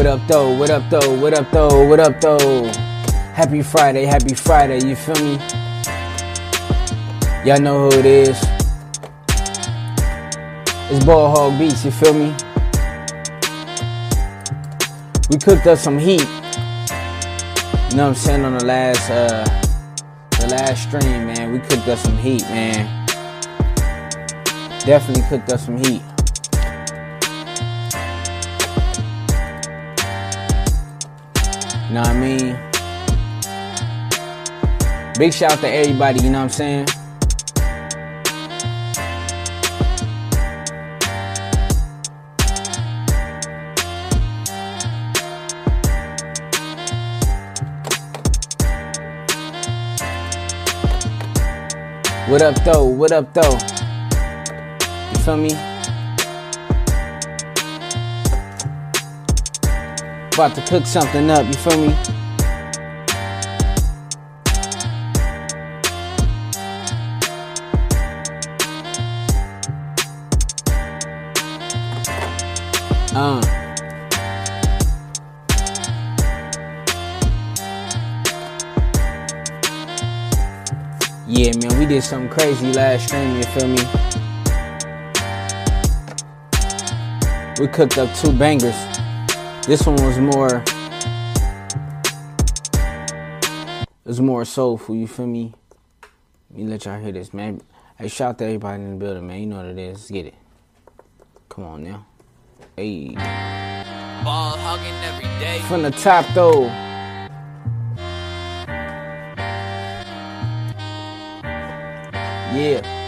What up though? What up though? What up though? What up though? Happy Friday, happy Friday, you feel me? Y'all know who it is. It's Ball Hog Beats, you feel me? We cooked up some heat. You know what I'm saying on the last uh the last stream, man. We cooked up some heat, man. Definitely cooked up some heat. You know what I mean? Big shout out to everybody, you know what I'm saying? What up though? What up though? You feel me? About to cook something up, you feel me? Uh. Yeah, man, we did something crazy last stream, you feel me? We cooked up two bangers. This one was more it was more soulful, you feel me? Let me let y'all hear this, man. Hey, shout out to everybody in the building, man. You know what it is. Let's get it. Come on now. Hey. Ball hugging every day. From the top though. Yeah.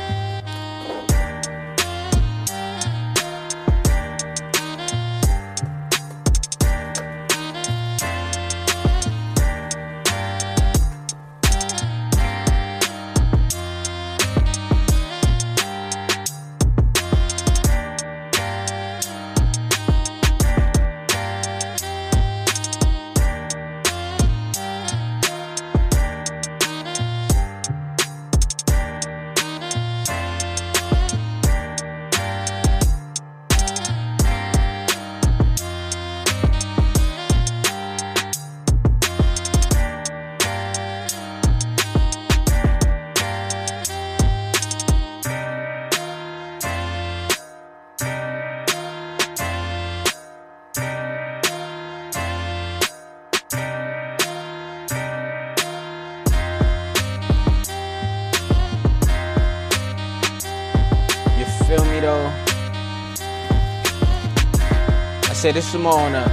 This is more on the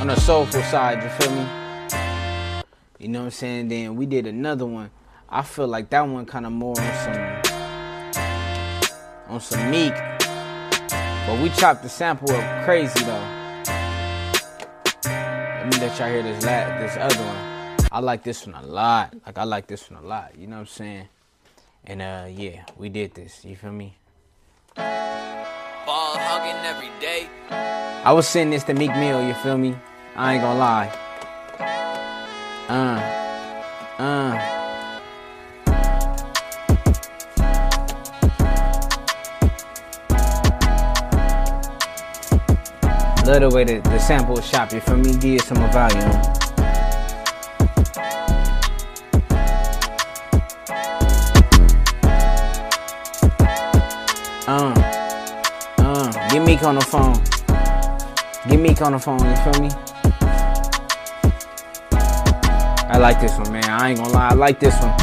on the soulful side, you feel me? You know what I'm saying? Then we did another one. I feel like that one kind of more on some on some meek. But we chopped the sample up crazy though. Let me let y'all hear this la- this other one. I like this one a lot. Like I like this one a lot. You know what I'm saying? And uh yeah, we did this. You feel me? Ball hugging every day. I was sending this to Meek Mill, you feel me? I ain't gonna lie. Uh, uh. Love the way the, the sample shop, you feel me? Give some volume. On the phone. Get Meek on the phone, you feel me? I like this one, man. I ain't gonna lie, I like this one.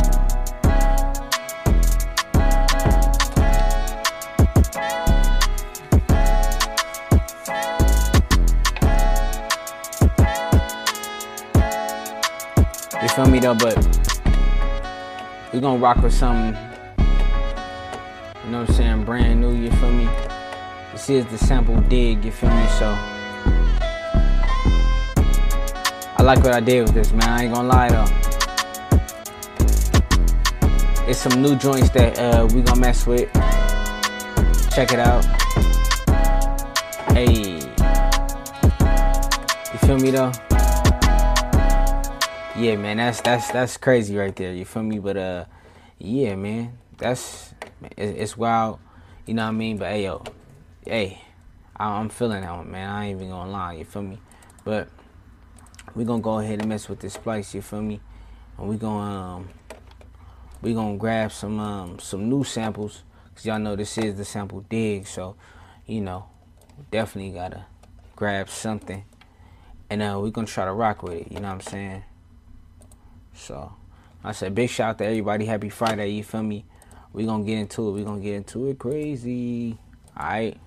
You feel me though, but we gonna rock with something, you know what I'm saying, brand new, you feel me? This is the sample dig, you feel me? So I like what I did with this, man. I ain't gonna lie though. It's some new joints that uh, we gonna mess with. Check it out. Hey, you feel me though? Yeah, man. That's that's that's crazy right there. You feel me? But uh, yeah, man. That's it- it's wild. You know what I mean? But hey, yo, hey, I- I'm feeling that one, man. I ain't even gonna lie. You feel me? But we gonna go ahead and mess with this splice. You feel me? And we gonna um, we gonna grab some um, some new samples because y'all know this is the sample dig. So you know, definitely gotta grab something, and uh, we gonna try to rock with it. You know what I'm saying? So I said big shout out to everybody. Happy Friday. You feel me? We gonna get into it. We gonna get into it crazy. All right.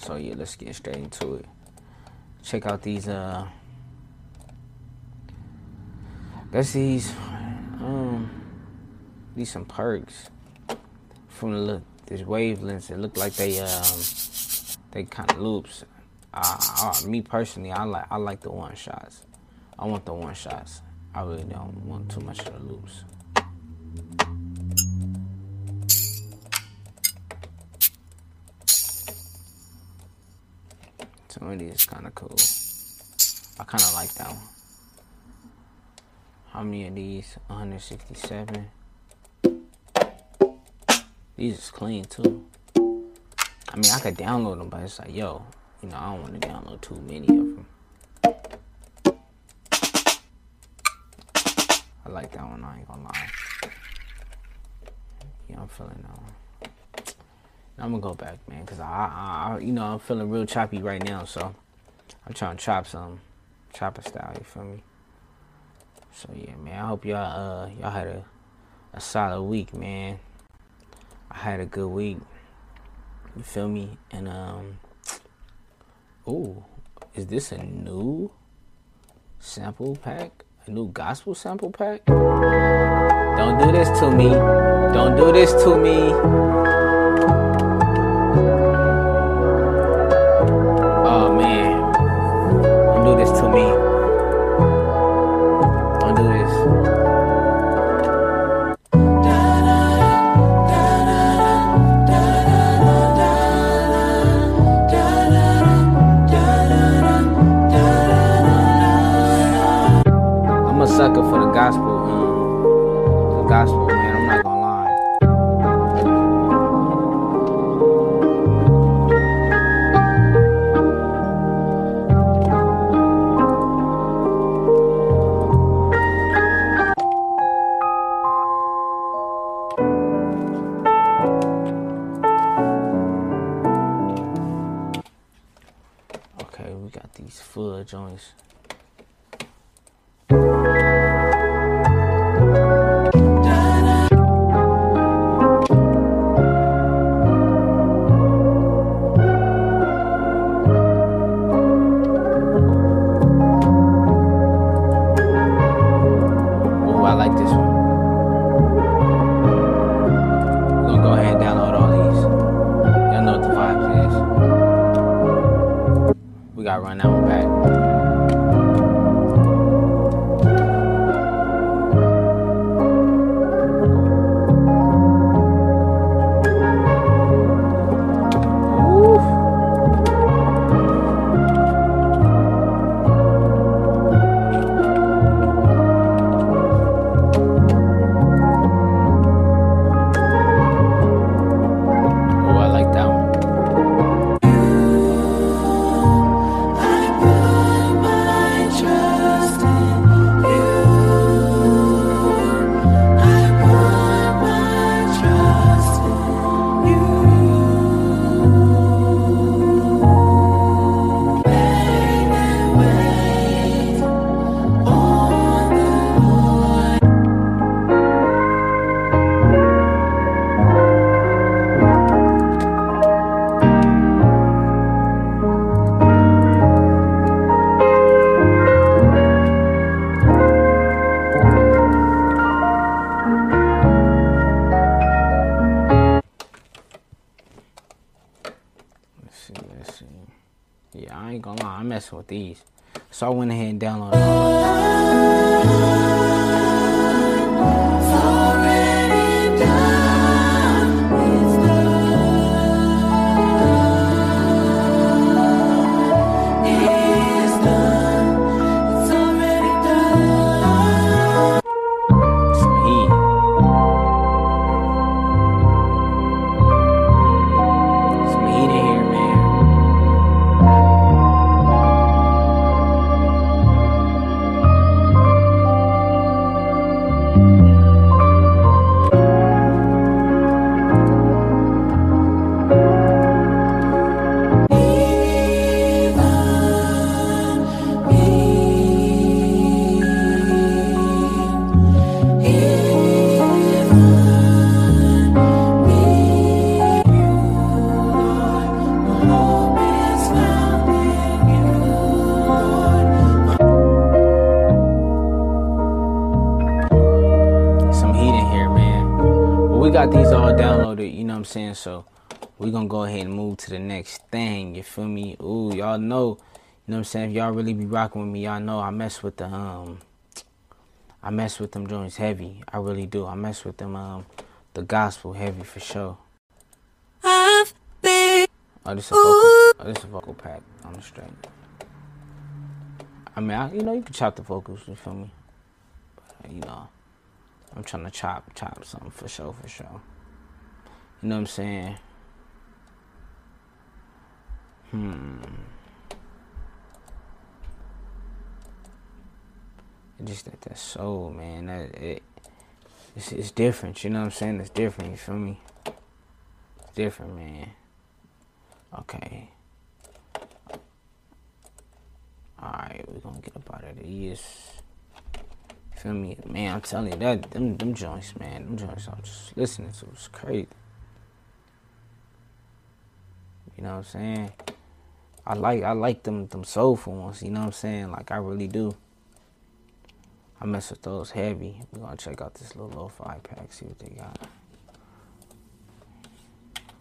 So yeah, let's get straight into it. Check out these uh that's these um these some perks from the look this wavelengths. It look like they um they kind of loops. Uh, uh, me personally, I like I like the one shots. I want the one shots. I really don't want too much of the loops. Some of these is kind of cool. I kind of like that one. How many of these? 167. These is clean too. I mean, I could download them, but it's like, yo, you know, I don't want to download too many of them. I like that one. I ain't gonna lie. Yeah, I'm feeling that one. I'm gonna go back, man, cause I, I, you know, I'm feeling real choppy right now, so I'm trying to chop some, chopper style. You feel me? So yeah, man. I hope y'all, uh, y'all had a, a solid week, man. I had a good week. You feel me? And um, oh, is this a new sample pack? A new gospel sample pack? Don't do this to me. Don't do this to me. Sucker for the gospel, I'm saying? If y'all really be rocking with me, y'all know I mess with the um. I mess with them joints heavy. I really do. I mess with them um, the gospel heavy for sure. I've been Oh, this a vocal. Oh, this a vocal pack on the string. I mean, I, you know, you can chop the vocals. You feel me? But, you know, I'm trying to chop, chop something for sure, for sure. You know what I'm saying? Hmm. Just that that soul, man. That it, it's, it's different. You know what I'm saying? It's different. You feel me? It's different, man. Okay. Alright, we're gonna get up out of these. Feel me? Man, I'm telling you that them them joints, man, them joints I'm just listening to it's crazy. You know what I'm saying? I like I like them them soulful ones, you know what I'm saying? Like I really do. I mess with those heavy. We're gonna check out this little lo-fi pack, see what they got.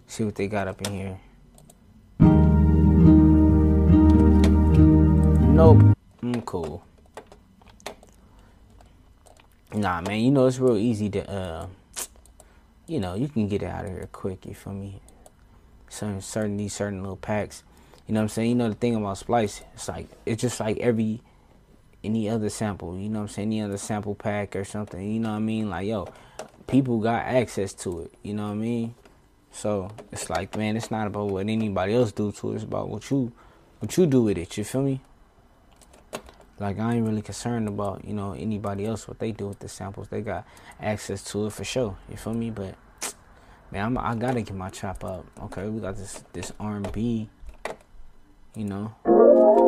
See what they got up in here. Nope. I'm cool. Nah, man, you know it's real easy to, uh, you know, you can get it out of here quick. You feel me? Certain, certain these certain little packs. You know what I'm saying? You know the thing about Splice, it's like it's just like every any other sample. You know what I'm saying? Any other sample pack or something. You know what I mean? Like yo, people got access to it. You know what I mean? So it's like, man, it's not about what anybody else do to it. It's about what you, what you do with it. You feel me? Like I ain't really concerned about you know anybody else what they do with the samples. They got access to it for sure. You feel me? But man, I'm, I gotta get my chop up. Okay, we got this this R&B. You know.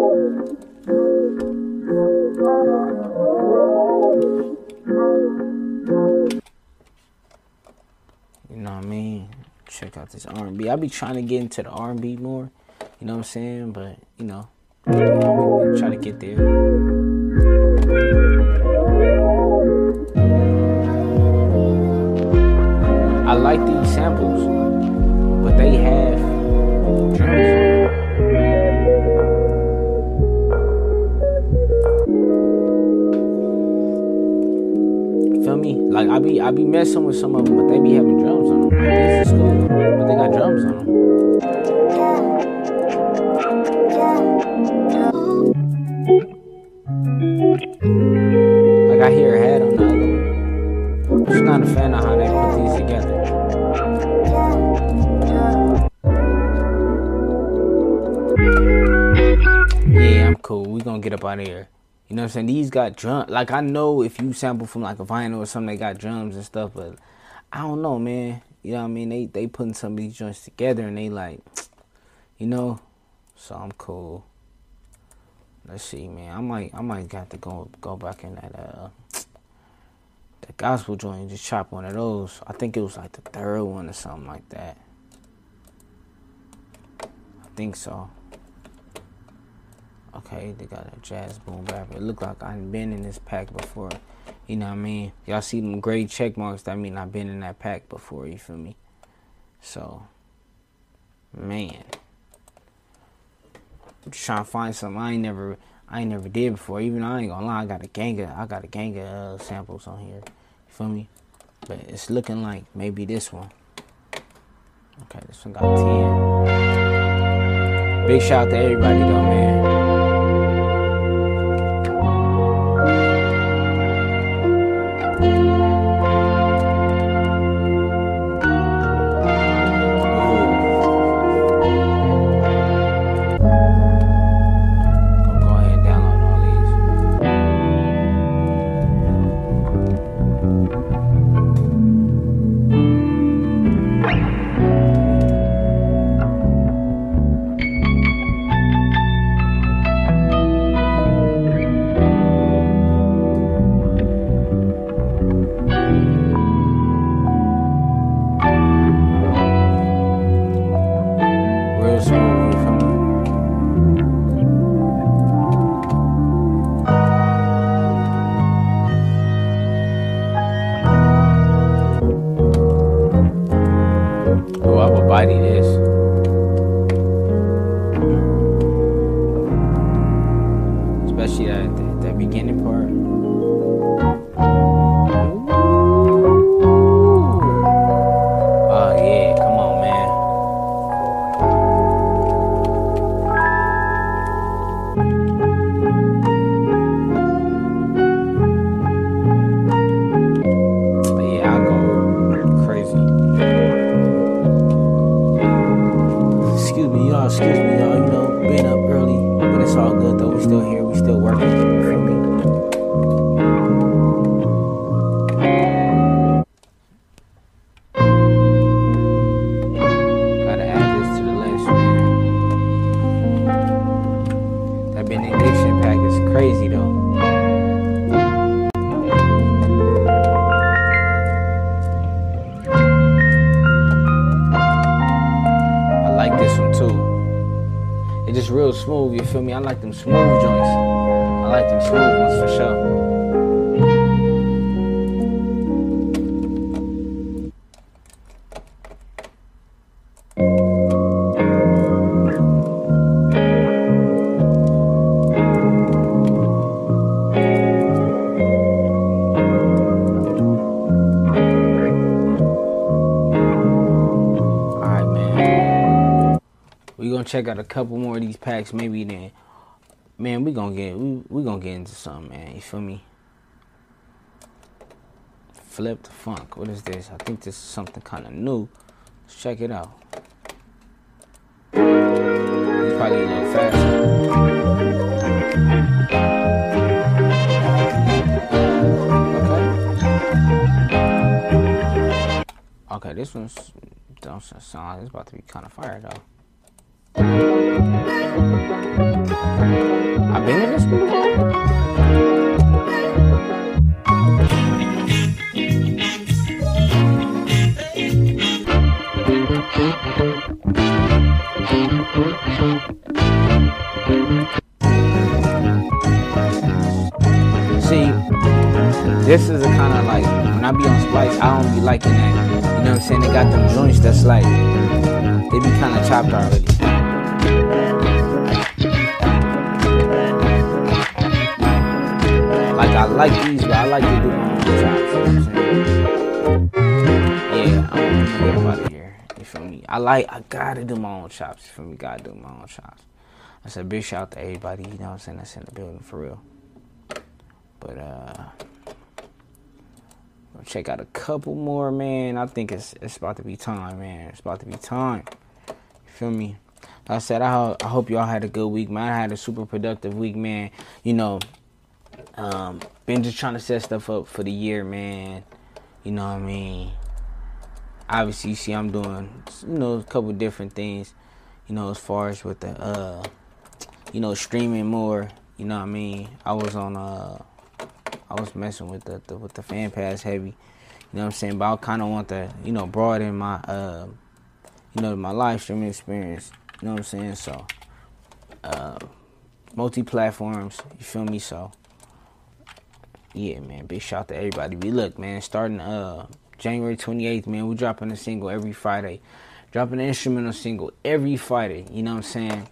Know what I mean? Check out this R&B. I be trying to get into the R&B more. You know what I'm saying? But you know, try to get there. I like these samples, be I be messing with some of them, but they be having drums on them. Like this is cool, but they got drums on them. Like I hear a head on the other one. I'm just not a fan of how they put these together. Yeah, I'm cool. We gonna get up out of here. You know what I'm saying? These got drum. Like I know if you sample from like a vinyl or something, they got drums and stuff. But I don't know, man. You know what I mean? They they putting some of these joints together and they like, you know. So I'm cool. Let's see, man. I might I might got to go go back in that uh that gospel joint and just chop one of those. I think it was like the third one or something like that. I think so. Okay, they got a jazz boom bap. It look like I've been in this pack before. You know what I mean? Y'all see them gray check marks, that mean I've been in that pack before, you feel me? So man. I'm just trying to find something I ain't never I ain't never did before. Even I ain't gonna lie, I got a gang of I got a gang of uh, samples on here. You feel me? But it's looking like maybe this one. Okay, this one got ten. Big shout out to everybody though, man. Check out a couple more of these packs, maybe then. Man, we gonna get we we gonna get into something, man. You feel me? Flip the funk. What is this? I think this is something kind of new. Let's check it out. It's probably a little faster. Okay. Okay, this one's don't sound it's about to be kind of fire though. I've been in this before. See, this is a kind of like when I be on Splice, I don't be liking that. You know what I'm saying? They got them joints that's like they be kind of chopped already. Like I like these, but I like to do my own chops. Yeah, I'm gonna get out of here. You feel me? I like, I gotta do my own chops. You feel me? Gotta do my own chops. I said, big shout out to everybody. You know what I'm saying? That's in the building for real. But uh, I'll check out a couple more, man. I think it's it's about to be time, man. It's about to be time. You feel me? Like I said, I, ho- I hope y'all had a good week, man. I had a super productive week, man. You know, um, been just trying to set stuff up for the year, man. You know what I mean? Obviously, you see, I'm doing, you know, a couple different things. You know, as far as with the, uh, you know, streaming more. You know what I mean? I was on, uh, I was messing with the, the with the fan pass heavy. You know what I'm saying? But I kind of want to, you know, broaden my, uh, you know, my live streaming experience. You know what I'm saying? So, uh, multi platforms. You feel me? So, yeah, man. Big shout out to everybody. We look, man. Starting uh January 28th, man. we're dropping a single every Friday. Dropping an instrumental single every Friday. You know what I'm saying?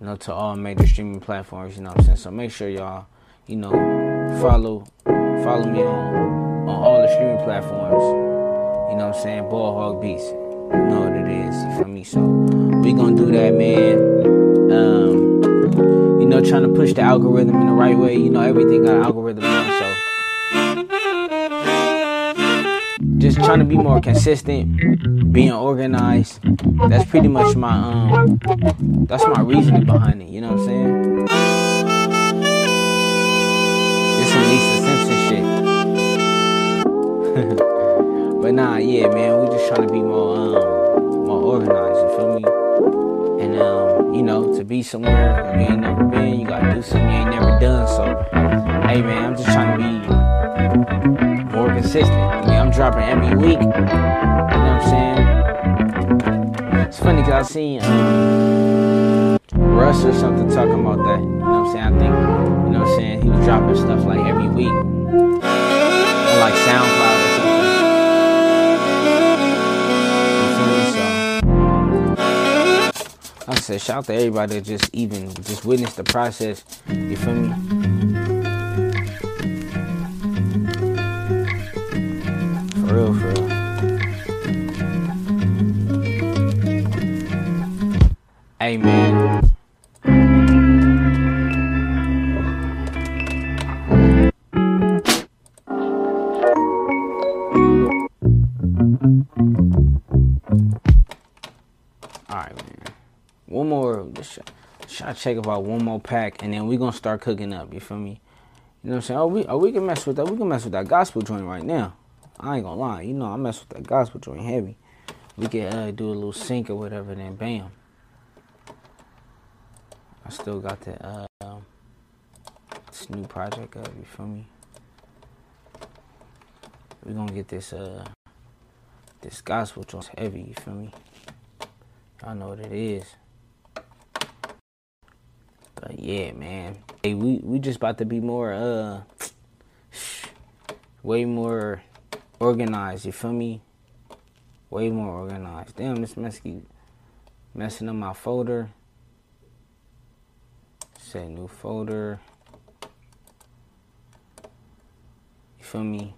You know, to all major streaming platforms. You know what I'm saying? So make sure y'all, you know, follow follow me on on all the streaming platforms. You know what I'm saying? Ball Hog Beats. You know what it is. You feel me? So we gonna do that, man. Um you know, trying to push the algorithm in the right way. You know, everything got an algorithm trying to be more consistent, being organized. That's pretty much my um that's my reasoning behind it, you know what I'm saying? This some Lisa Simpson shit. but nah, yeah, man, we just trying to be more um more organized, you feel me? And um, you know, to be somewhere you ain't never been, you gotta do something you ain't never done. So, hey man, I'm just trying to be more consistent. I mean, I'm dropping every week. You know what I'm saying? It's funny because I seen um, Russ or something talking about that. You know what I'm saying? I think, you know what I'm saying? He was dropping stuff like every week. On like SoundCloud or something. I said, shout out to everybody that just even just witnessed the process. You feel me? For real, mm-hmm. for real. Hey man. Alright, man. One more. Let's try check about one more pack, and then we gonna start cooking up. You feel me? You know what I'm saying? Oh, we oh, we can mess with that. We can mess with that gospel joint right now. I ain't gonna lie. You know, I mess with that gospel joint heavy. We can uh, do a little sync or whatever, then bam. I still got that uh, this new project up. You feel me? We're gonna get this uh this gospel joint heavy. You feel me? I know what it is. But yeah, man. Hey, we we just about to be more uh way more organized, you feel me? Way more organized. Damn, this mess keep messing up my folder. Say new folder. You feel me?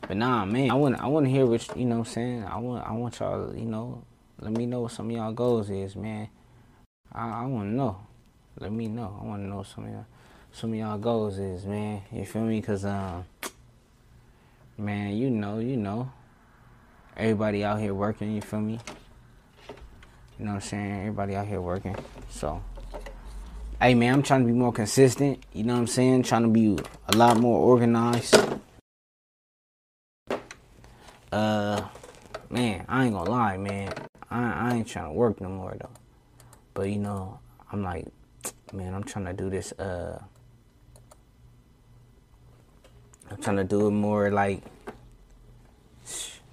But nah, man, I want I want to hear what you know. what I'm saying I want I want y'all, you know, let me know what some of y'all goals is, man. I, I want to know. Let me know. I want to know some of y'all, some of y'all goals is, man. You feel me? Cause um, man, you know, you know, everybody out here working. You feel me? You know what I'm saying? Everybody out here working. So, hey, man, I'm trying to be more consistent. You know what I'm saying? Trying to be a lot more organized. Uh, man, I ain't gonna lie, man. I, I ain't trying to work no more though. But you know, I'm like, man, I'm trying to do this. Uh, I'm trying to do it more like,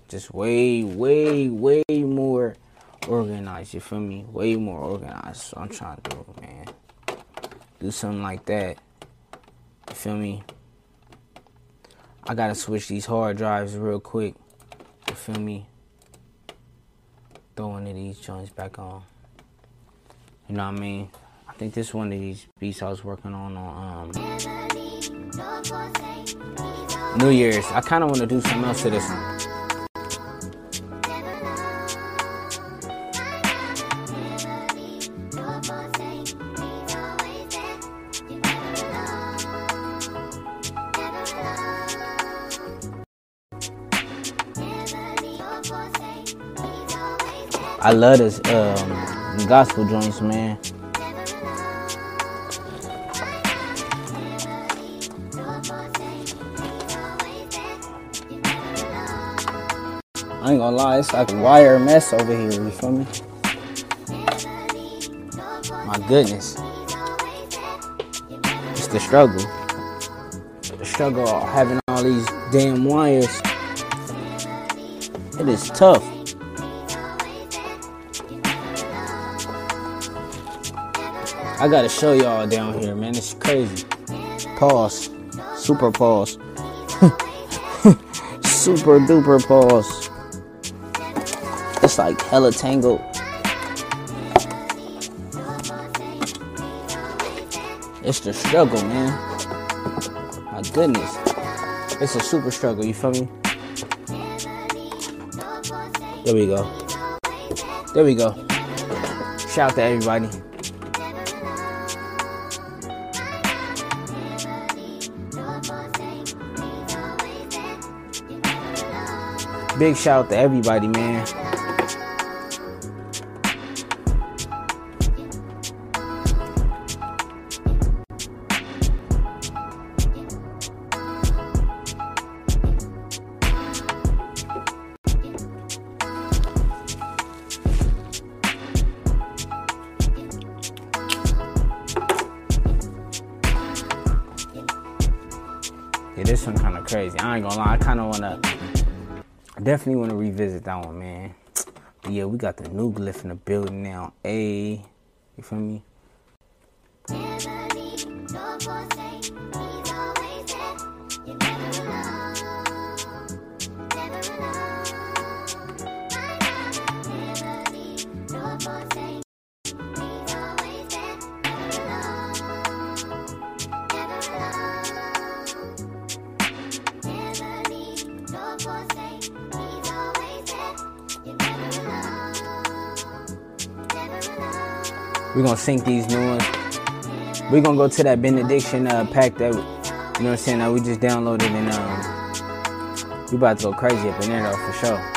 just way, way, way more organized. You feel me? Way more organized. So I'm trying to do, man. Do something like that. You feel me? I gotta switch these hard drives real quick. You feel me? Throw one of these joints back on. You know what I mean? I think this one of these beats I was working on on um, New Year's. I kind of want to do something else to this one. I love this um, gospel joints, man. Ain't gonna lie, it's like a wire mess over here, you feel me? My goodness. It's the struggle. The struggle of having all these damn wires. It is tough. I gotta show y'all down here, man. It's crazy. Pause. Super pause. Super duper pause. It's like hella tangled. It's the struggle, man. My goodness. It's a super struggle, you feel me? There we go. There we go. Shout out to everybody. Big shout out to everybody, man. Definitely wanna revisit that one, man. But yeah, we got the new glyph in the building now. A, you feel me? We're gonna sync these new ones. We're gonna go to that benediction uh, pack that you know what I'm saying that we just downloaded and um we about to go crazy up in there though for sure.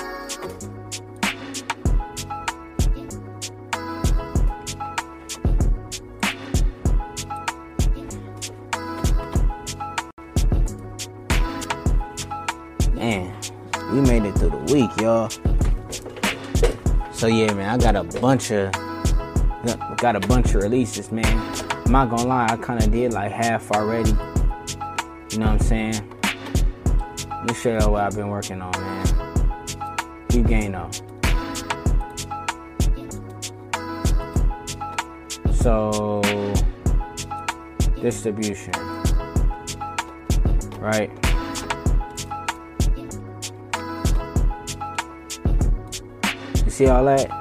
Man, we made it through the week, y'all. So yeah, man, I got a bunch of got a bunch of releases, man. I'm not gonna lie, I kind of did like half already. You know what I'm saying? Let me show y'all what I've been working on, man. You gain though. So distribution, right? You see all that?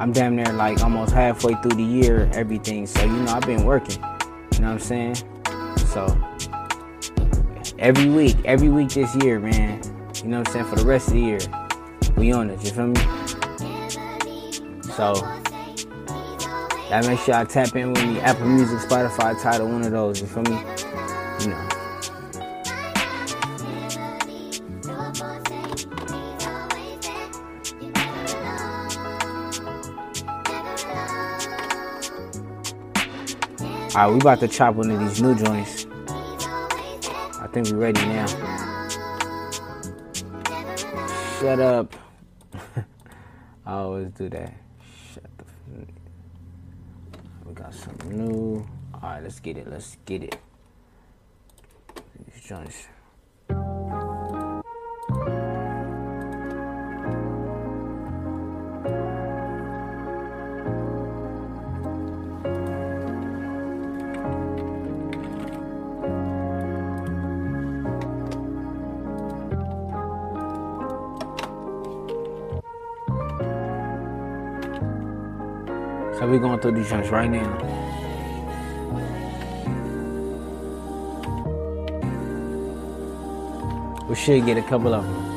I'm damn near like almost halfway through the year, everything. So, you know, I've been working. You know what I'm saying? So, every week, every week this year, man. You know what I'm saying? For the rest of the year, we on it. You feel me? So, that make sure I tap in with me. Apple Music, Spotify, Tidal, one of those. You feel me? All right, we about to chop one of these new joints. I think we're ready now. Shut up. I always do that. Shut the. We got something new. All right, let's get it. Let's get it. These joints. So we going through these joints right now. We should get a couple of them.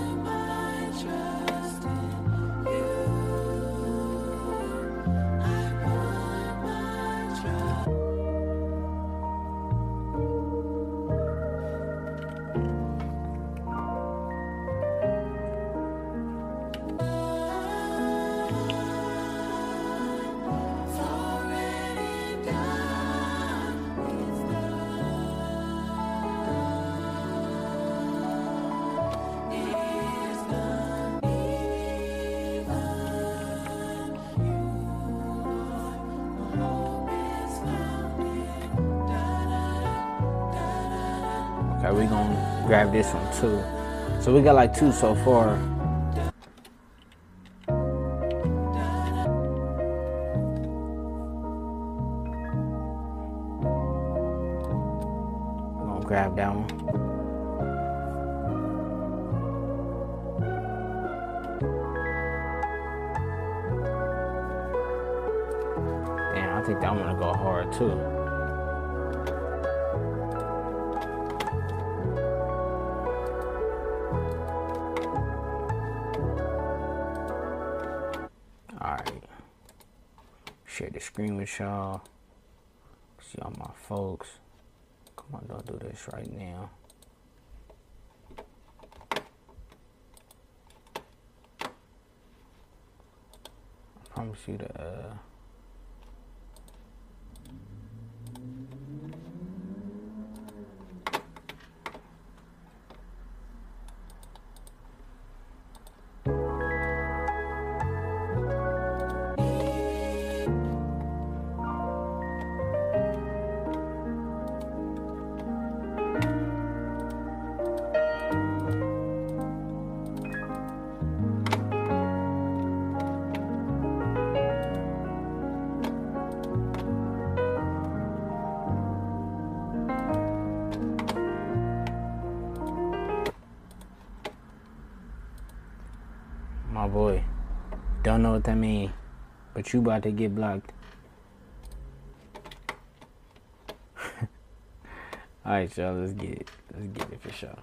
Got like two so far. We're gonna grab that one. Damn, I think that one to go hard too. Screen with y'all. See all my folks. Come on, don't do this right now. I promise you to uh you about to get blocked. All right, y'all. Let's get it. Let's get it for sure.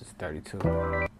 Is 32.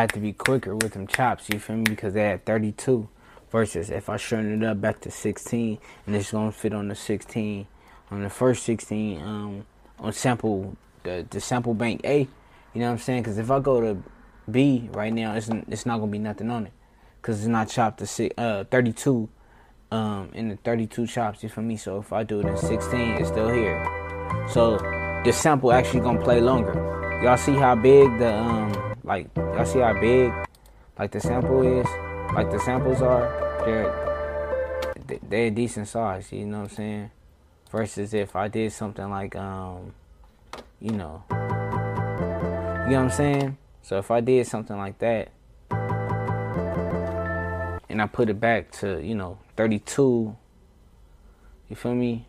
Had to be quicker with them chops, you feel me? Because they had 32 versus if I shorten it up back to 16 and it's gonna fit on the 16 on the first 16 um on sample the, the sample bank A, you know what I'm saying? Because if I go to B right now, it's it's not gonna be nothing on it because it's not chopped to six, uh 32 um in the 32 chops, you feel me? So if I do it in 16, it's still here. So the sample actually gonna play longer. Y'all see how big the um like y'all see how big like the sample is, like the samples are. They're they- they're decent size. You know what I'm saying? Versus if I did something like um, you know, you know what I'm saying. So if I did something like that, and I put it back to you know 32, you feel me?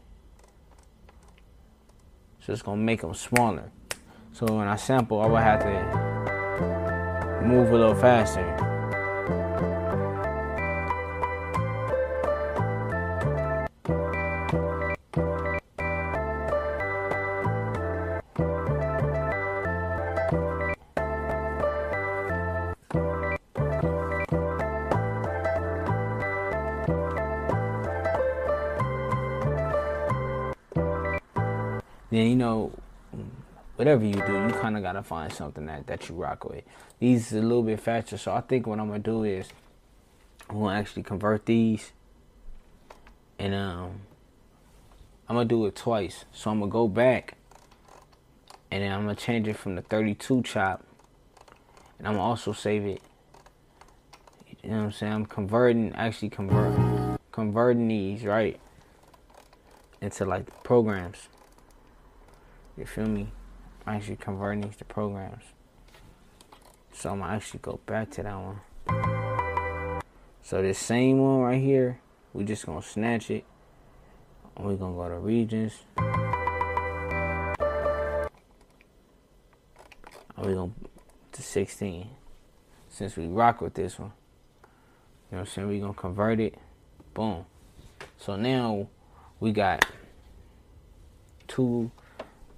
So it's gonna make them smaller. So when I sample, I would have to move a little faster. Then you know, whatever you do, you kind of gotta find something that that you rock with. These is a little bit faster, so I think what I'm gonna do is I'm gonna actually convert these, and um, I'm gonna do it twice. So I'm gonna go back, and then I'm gonna change it from the 32 chop, and I'm gonna also save it. You know what I'm saying? I'm converting, actually convert, converting these right into like programs. You feel me? Actually converting these to programs. So I'm gonna actually go back to that one. So this same one right here, we just gonna snatch it. We're gonna go to regions. We're gonna to 16. Since we rock with this one. You know what I'm saying? We're gonna convert it. Boom. So now we got two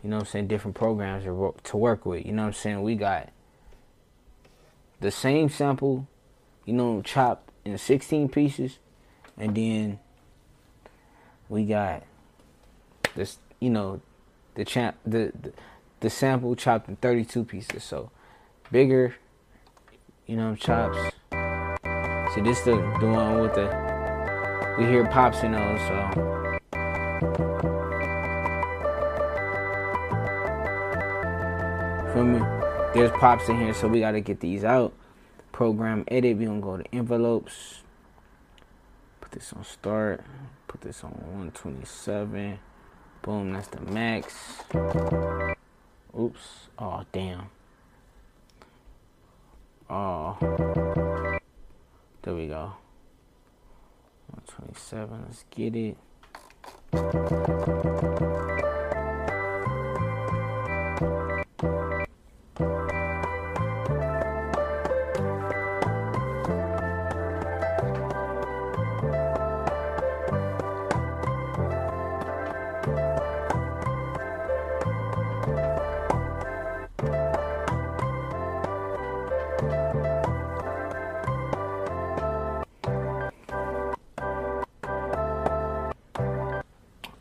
you know what I'm saying, different programs to work, with. You know what I'm saying? We got the same sample, you know, chopped in 16 pieces, and then we got this, you know, the champ, the, the the sample chopped in 32 pieces. So bigger, you know, chops. See, this the the one with the we hear pops in those, so. Feel me? There's pops in here, so we gotta get these out. Program edit. We gonna go to envelopes. Put this on start. Put this on 127. Boom, that's the max. Oops. Oh damn. Oh. There we go. 127. Let's get it.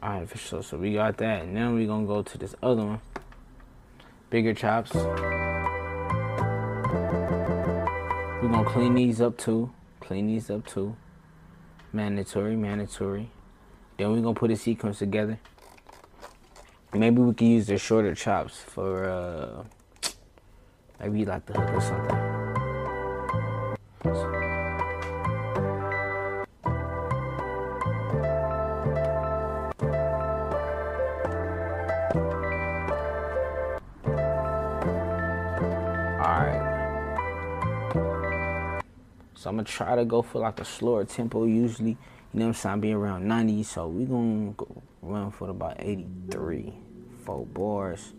Alright, for sure. So we got that. And then we're gonna go to this other one. Bigger chops. We're gonna clean these up too. Clean these up too. Mandatory, mandatory. Then we're gonna put a sequence together. Maybe we can use the shorter chops for uh maybe like the hook or something. Alright. Gonna try to go for like a slower tempo usually. You know what I'm saying? Be around 90. So we gonna go run for about 83. Four bars.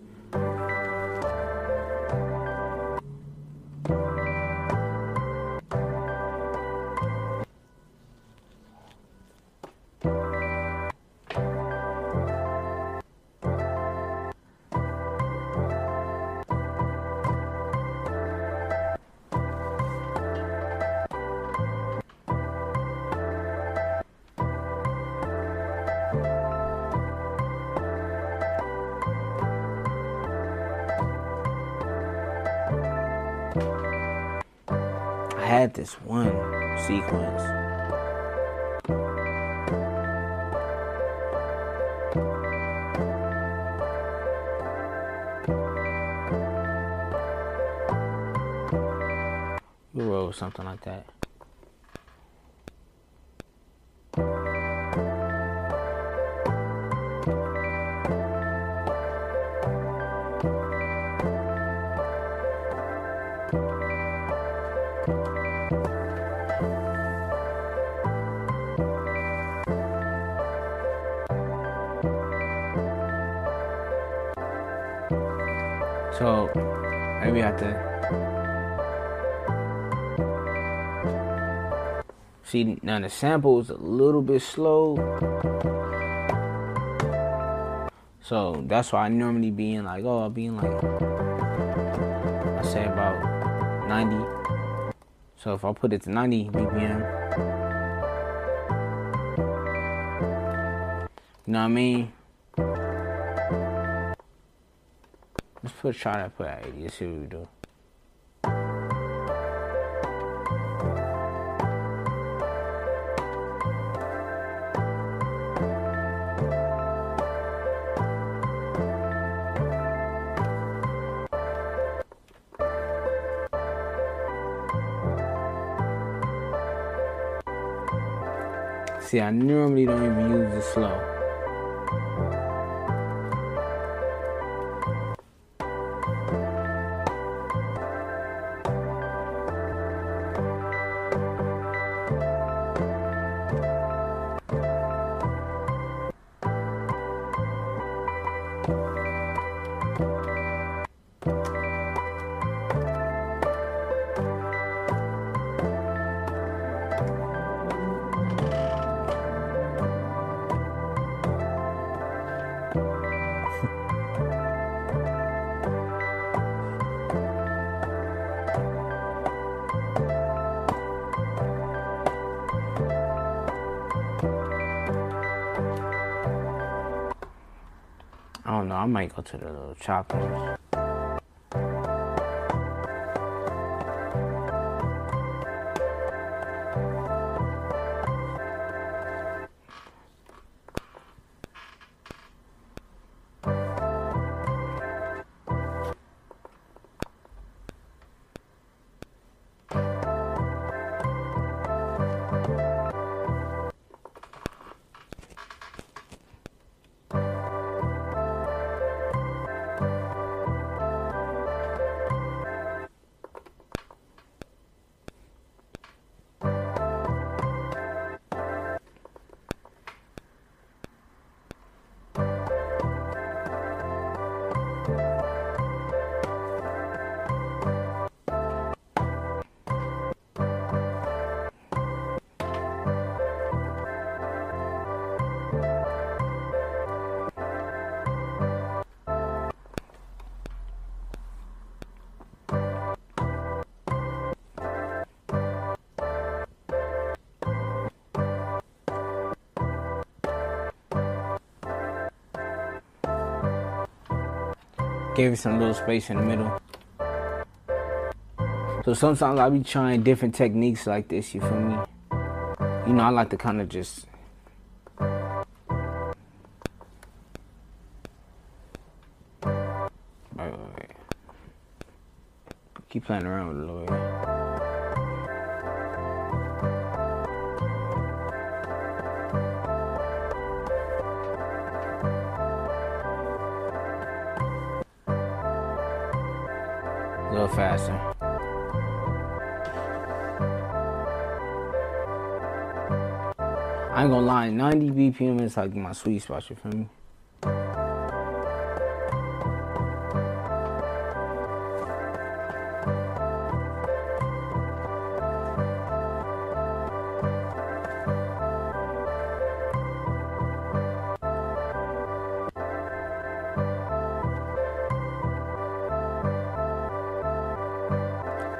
See now the sample is a little bit slow. So that's why I normally be in like, oh, I'll be in like I say about 90. So if I put it to 90 BPM, you know what I mean? Let's put try to put at 80. Let's see what we do. See, I normally don't even use the slow. To Gave it some little space in the middle. So sometimes I be trying different techniques like this, you feel me? You know, I like to kind of just. Keep playing around with it a little bit. I ain't gonna lie, 90 BPM is like my sweet spot, you feel me?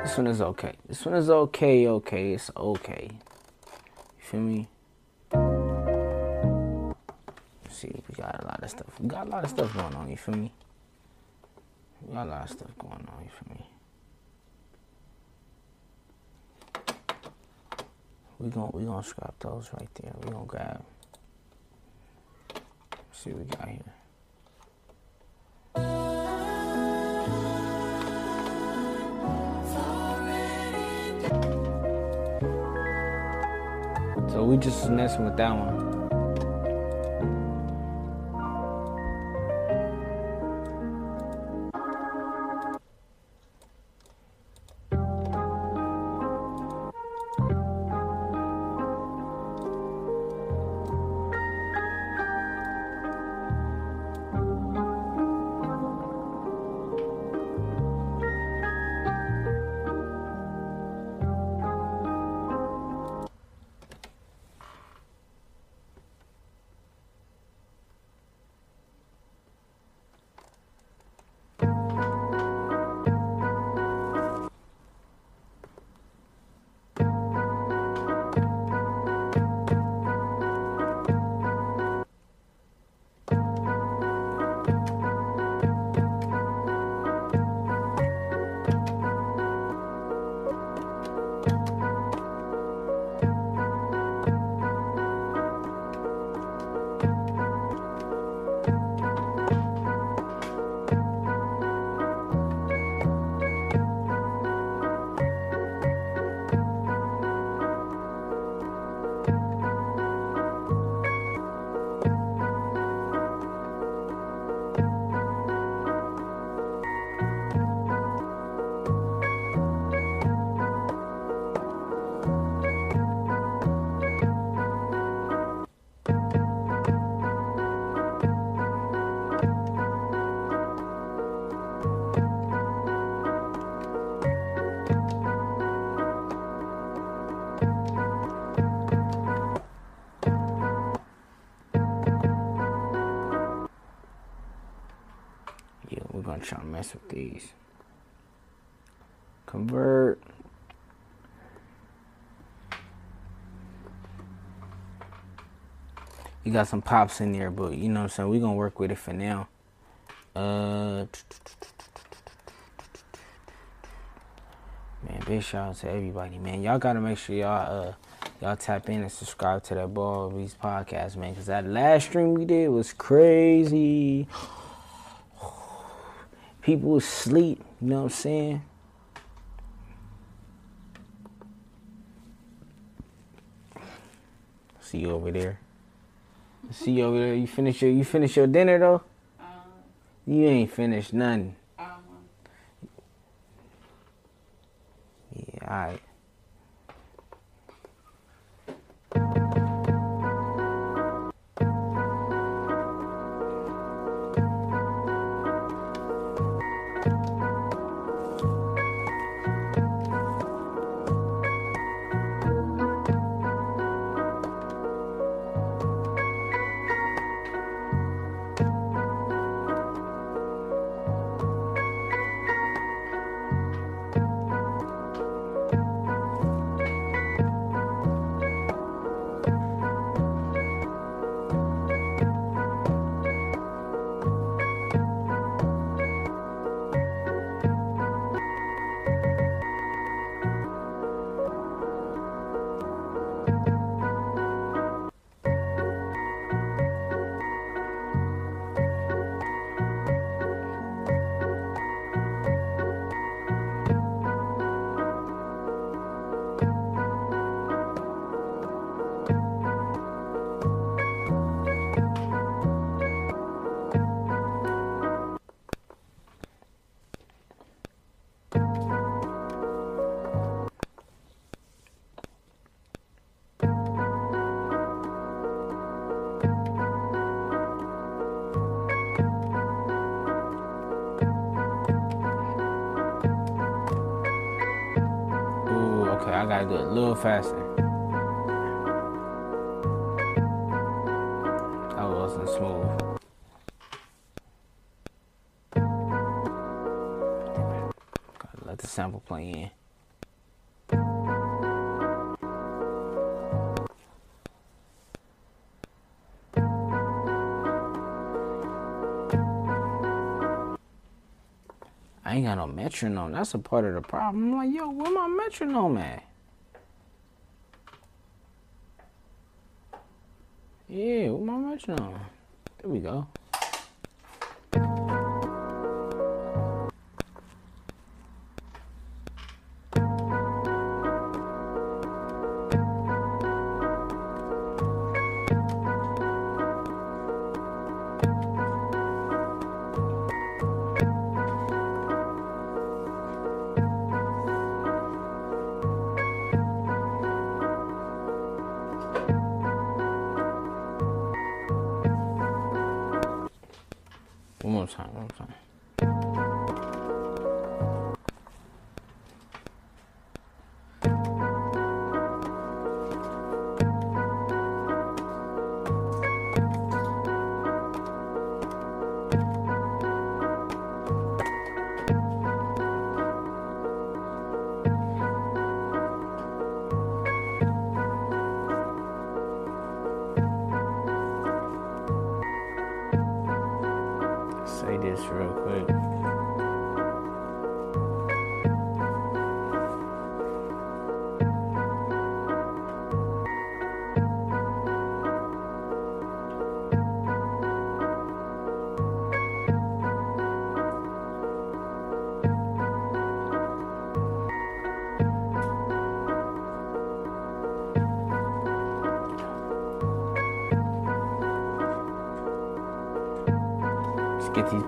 This one is okay. This one is okay, okay. It's okay. You feel me? Lot of stuff. We got a lot of stuff going on, you feel me? We got a lot of stuff going on, you feel me? We gon' we gonna scrap those right there. We gonna grab. See what we got here. So we just messing with that one. With these. Convert. You got some pops in there, but you know what I'm saying? We're gonna work with it for now. Uh Man, big shout out to everybody, man. Y'all gotta make sure y'all uh y'all tap in and subscribe to that Ball Beats podcast, man. Cause that last stream we did was crazy. People was asleep, you know what I'm saying? See you over there. See you over there. You finish your you finish your dinner though? Um. You ain't finished nothing. Um. Yeah, alright. Little faster. That wasn't smooth. Gotta let the sample play in. I ain't got no metronome. That's a part of the problem. I'm like, yo, where my metronome at? Yeah, metronome? There we go.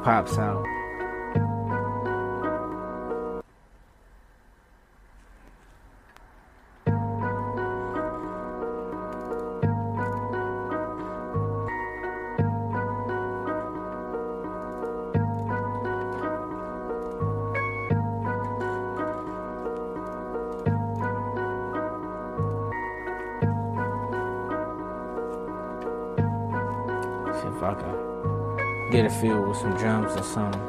Pops out. Drums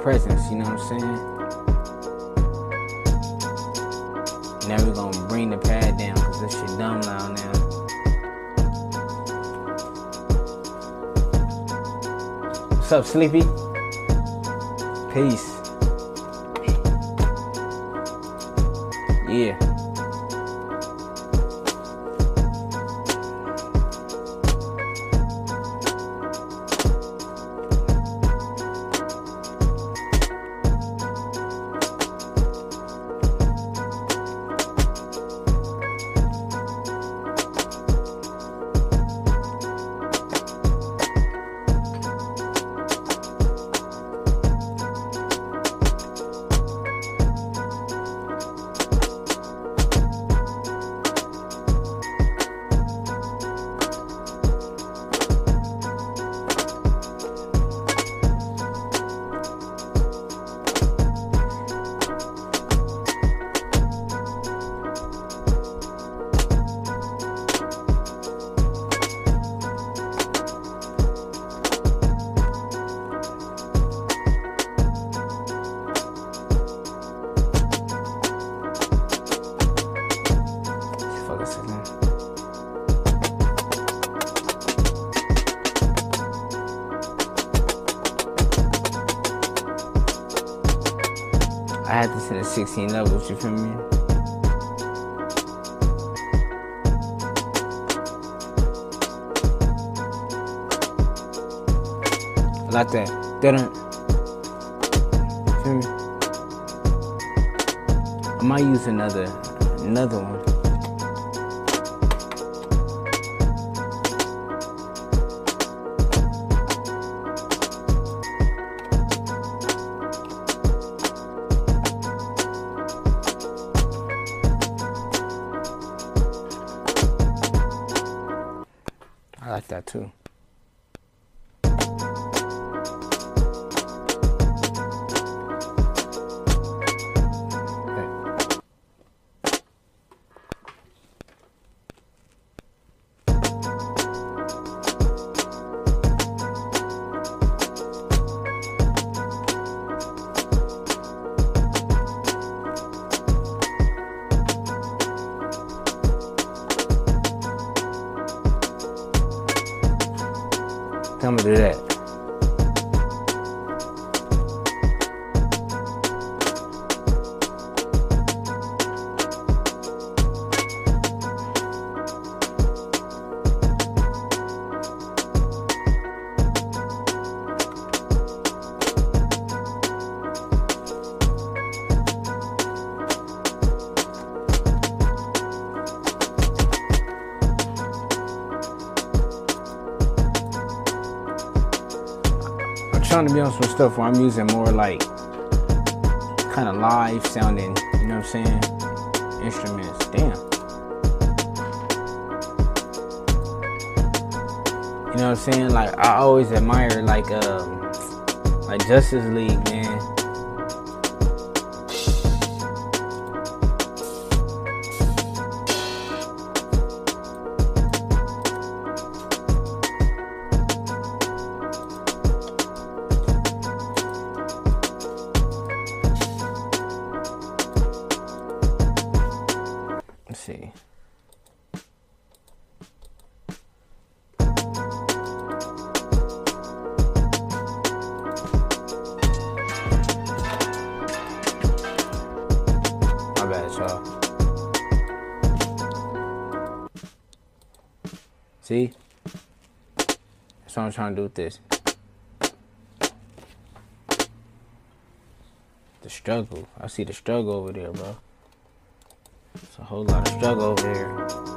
presence, you know what I'm saying? Now we're gonna bring the pad down because this shit dumb loud now. What's up, Sleepy? Peace. 18 levels, you feel me? Like that. They don't. Feel me? I might use another, another one. Some stuff where I'm using more like kind of live sounding, you know what I'm saying? Instruments. Damn. You know what I'm saying? Like I always admire like um like Justice League, man. at, all See? That's what I'm trying to do with this. The struggle. I see the struggle over there, bro. It's a whole lot of struggle over here.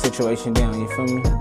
Situation down, you feel me?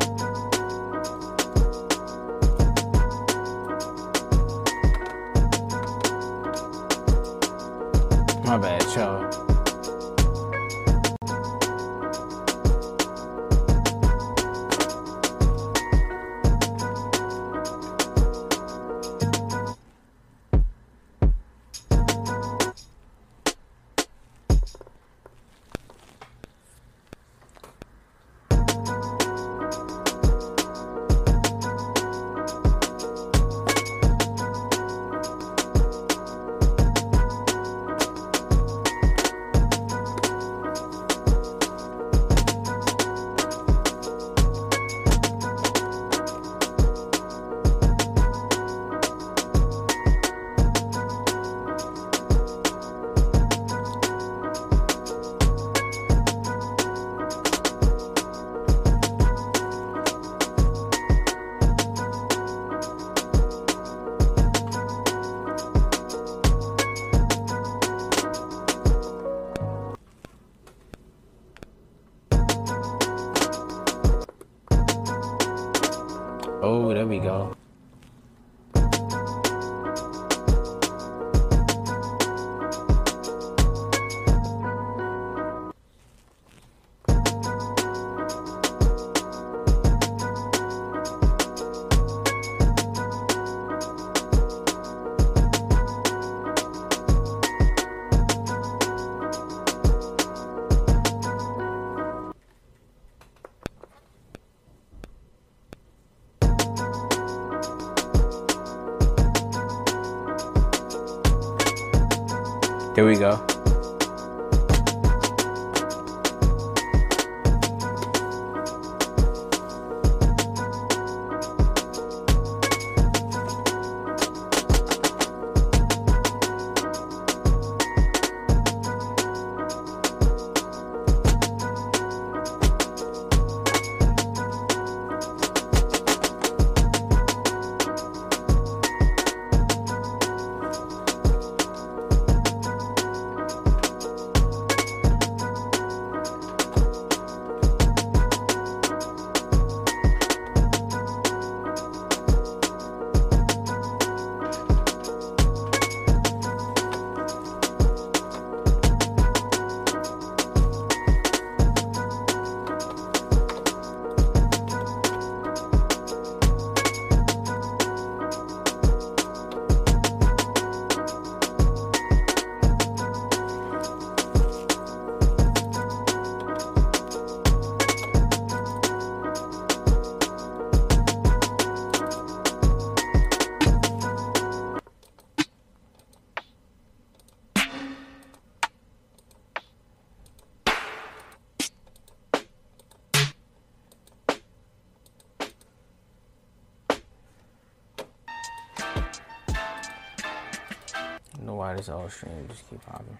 This stream just keep popping.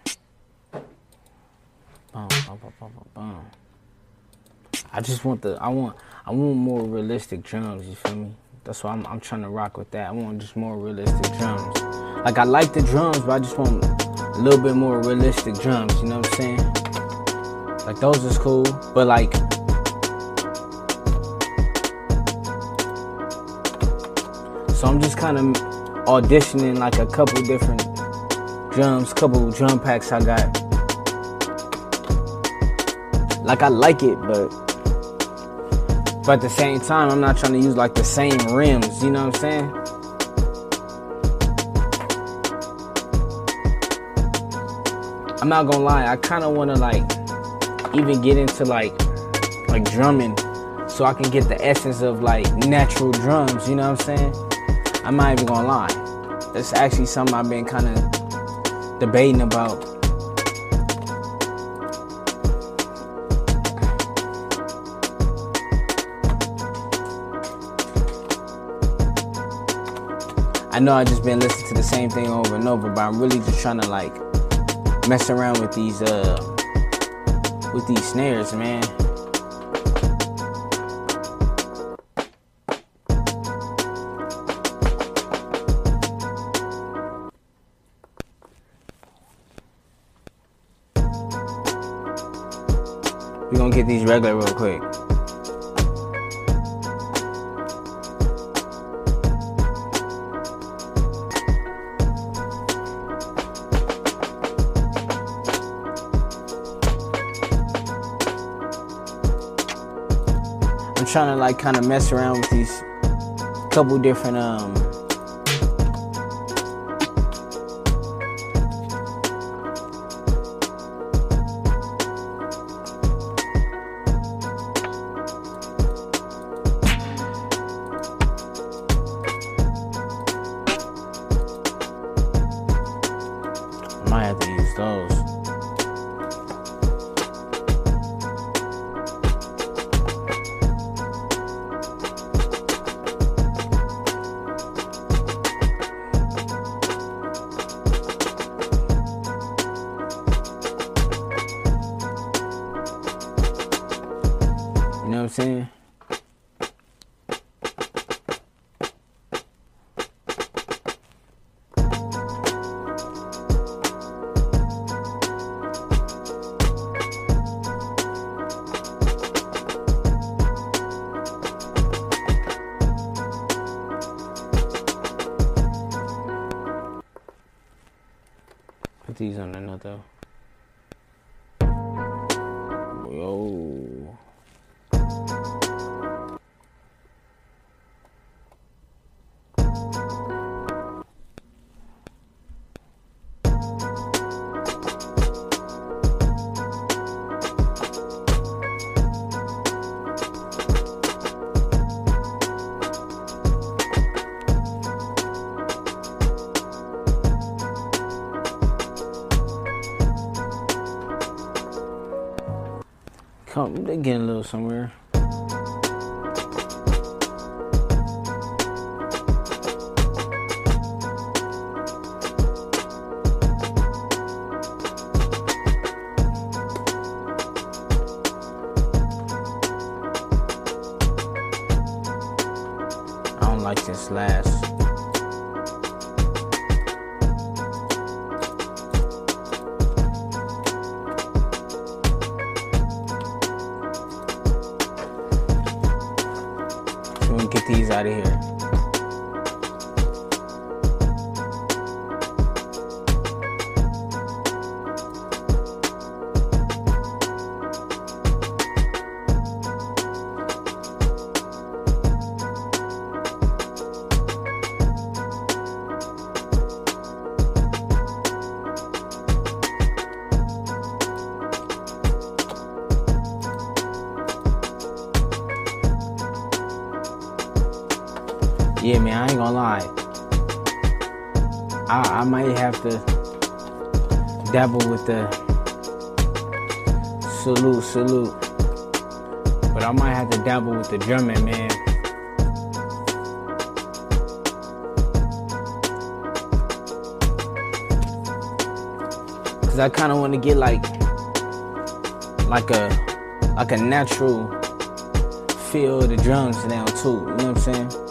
Boom, boom, boom, boom, boom. I just want the I want I want more realistic drums, you feel me? That's why I'm I'm trying to rock with that. I want just more realistic drums. Like I like the drums, but I just want a little bit more realistic drums, you know what I'm saying? Like those is cool, but like So I'm just kind of auditioning like a couple different drums, couple drum packs I got. Like I like it, but but at the same time, I'm not trying to use like the same rims. You know what I'm saying? I'm not gonna lie. I kind of want to like even get into like like drumming, so I can get the essence of like natural drums. You know what I'm saying? I'm not even gonna lie. It's actually something I've been kind of debating about. I know I just been listening to the same thing over and over, but I'm really just trying to like mess around with these uh with these snares, man. These regular real quick. I'm trying to like kind of mess around with these couple different um somewhere. Dabble with the salute, salute. But I might have to dabble with the drumming, man. Cause I kinda wanna get like like a like a natural feel of the drums now too. You know what I'm saying?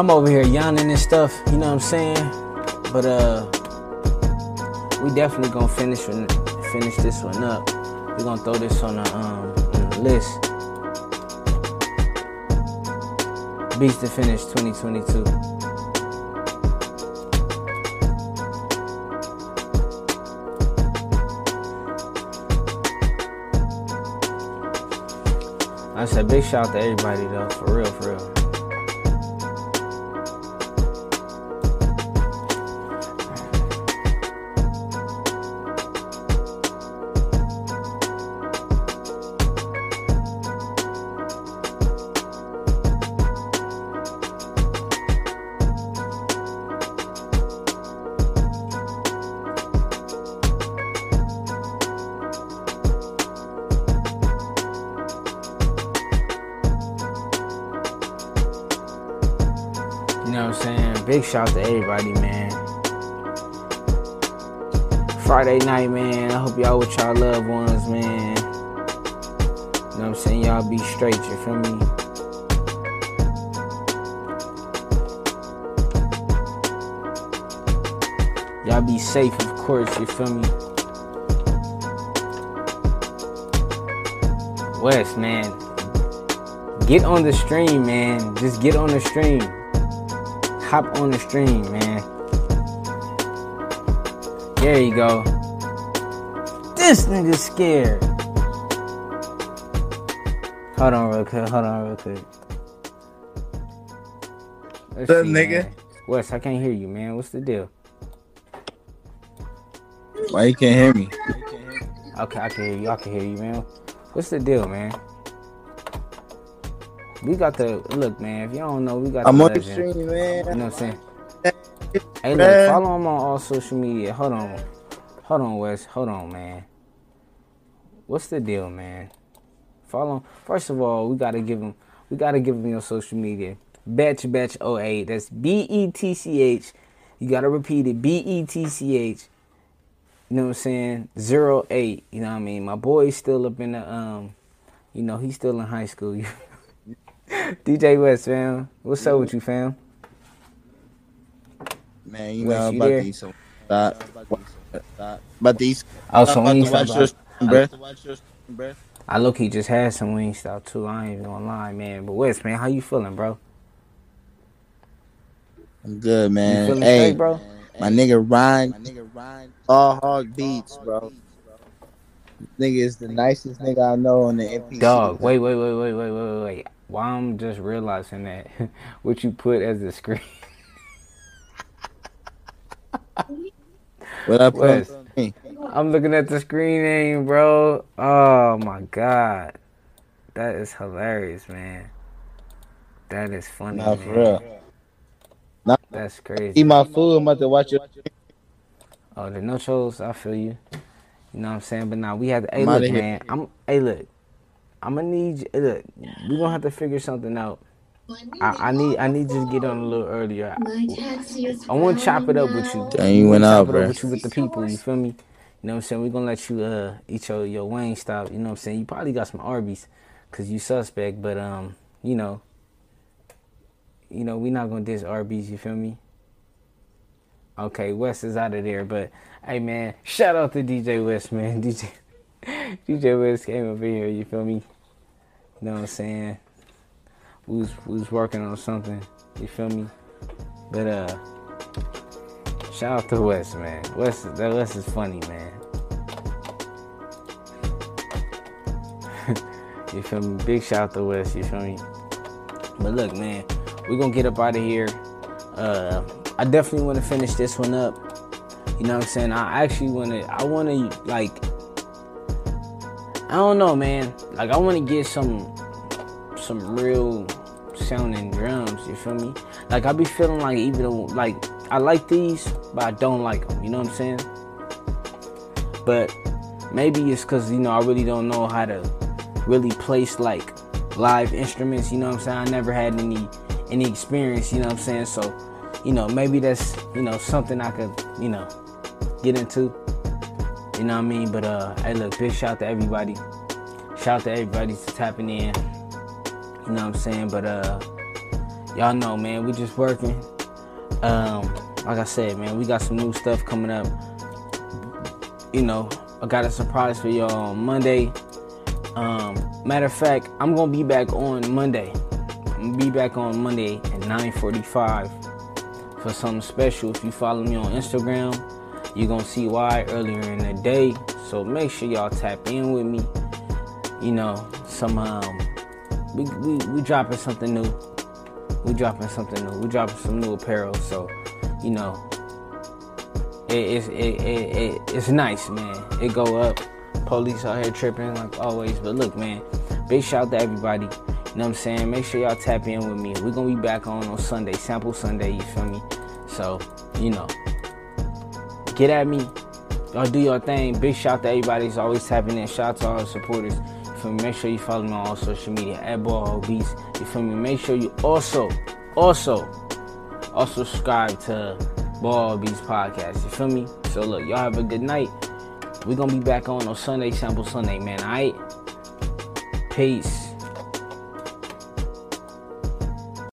I'm over here yawning and stuff, you know what I'm saying? But uh we definitely gonna finish finish this one up. We're gonna throw this on the um on the list. Beats to finish 2022. I said big shout out to everybody though, for real, for real. Shout out to everybody, man. Friday night, man. I hope y'all with y'all loved ones, man. You know what I'm saying? Y'all be straight, you feel me? Y'all be safe, of course, you feel me? West, man. Get on the stream, man. Just get on the stream hop on the stream, man. There you go. This nigga's scared. Hold on real quick. Hold on real quick. Let's What's up, see, nigga? man. Wes, I can't hear you, man. What's the deal? Why you can't hear me? Okay, I can hear you. I can hear you, man. What's the deal, man? We got the look, man. If y'all don't know, we got I'm the on the legend. stream, man. You know what I'm saying? Hey, look, follow him on all social media. Hold on. Hold on, Wes. Hold on, man. What's the deal, man? Follow him. First of all, we gotta give him we gotta give him your social media. Betch Betch 08. That's B E T C H. You gotta repeat it. B E T C H. You know what I'm saying? Zero eight. You know what I mean? My boy's still up in the um you know, he's still in high school. DJ West, fam. What's up with you, fam? Man, you West, know about you these. About these. Oh, some Wingstop. I look, he just had some Wingstop too. I ain't even gonna lie, man. But West, man, how you feeling, bro? I'm good, man. hey, straight, bro. My nigga Ryan, my nigga Ryan, all hog beats, bro. Nigga is the nicest nigga I know on the NPC. Dog, wait, wait, wait, wait, wait, wait, wait. Why I'm just realizing that what you put as the screen. What up, Wes. I'm looking at the screen name, bro. Oh my god. That is hilarious, man. That is funny, Nah, man. for real. That's crazy. Eat my food. I'm about to watch your. Oh, oh, the no shows, I feel you. You know what I'm saying? But now we have to hey I'm look, outta here. man. I'm hey look. I'm gonna need you hey, look, we gonna have to figure something out. I, I need I need you to get on a little earlier. I, I wanna chop it up with you. Dang, you went wanna out, chop it up with you with the people, you feel me? You know what I'm saying? We're gonna let you uh eat your, your Wingstop, you know what I'm saying? You probably got some Arby's cause you suspect, but um, you know, you know, we not gonna diss Arby's, you feel me? Okay, West is out of there, but hey man, shout out to DJ West, man. DJ DJ West came over here, you feel me? You know what I'm saying? We was, we was working on something, you feel me? But uh shout out to West, man. West that West is funny, man. you feel me? Big shout out to West, you feel me? But look, man, we gonna get up out of here. Uh, I definitely want to finish this one up. You know what I'm saying? I actually want to. I want to like. I don't know, man. Like I want to get some, some real sounding drums. You feel me? Like I be feeling like even like I like these, but I don't like them. You know what I'm saying? But maybe it's because you know I really don't know how to really place like live instruments. You know what I'm saying? I never had any any experience. You know what I'm saying? So you know, maybe that's, you know, something I could, you know, get into. You know what I mean? But uh hey look, big shout out to everybody. Shout out to everybody for tapping in. You know what I'm saying? But uh y'all know man, we just working. Um, like I said, man, we got some new stuff coming up. You know, I got a surprise for y'all on Monday. Um, matter of fact, I'm gonna be back on Monday. I'm gonna be back on Monday at 9:45 for something special. If you follow me on Instagram, you're gonna see why earlier in the day. So make sure y'all tap in with me. You know, some um, we we we dropping something new. We dropping something new. We dropping some new apparel. So, you know, it, it's it, it, it, it's nice, man. It go up. Police out here tripping like always. But look, man, big shout out to everybody. You know what I'm saying? Make sure y'all tap in with me. We're gonna be back on on Sunday, sample Sunday. You feel me? So, you know, get at me. Y'all do your thing. Big shout out to everybody who's always tapping in. Shout out to all the supporters. You feel me? Make sure you follow me on all social media at Ball Beats. You feel me? Make sure you also, also, also subscribe to Ball Beats podcast. You feel me? So look, y'all have a good night. We're gonna be back on on Sunday, sample Sunday, man. Alright? Peace.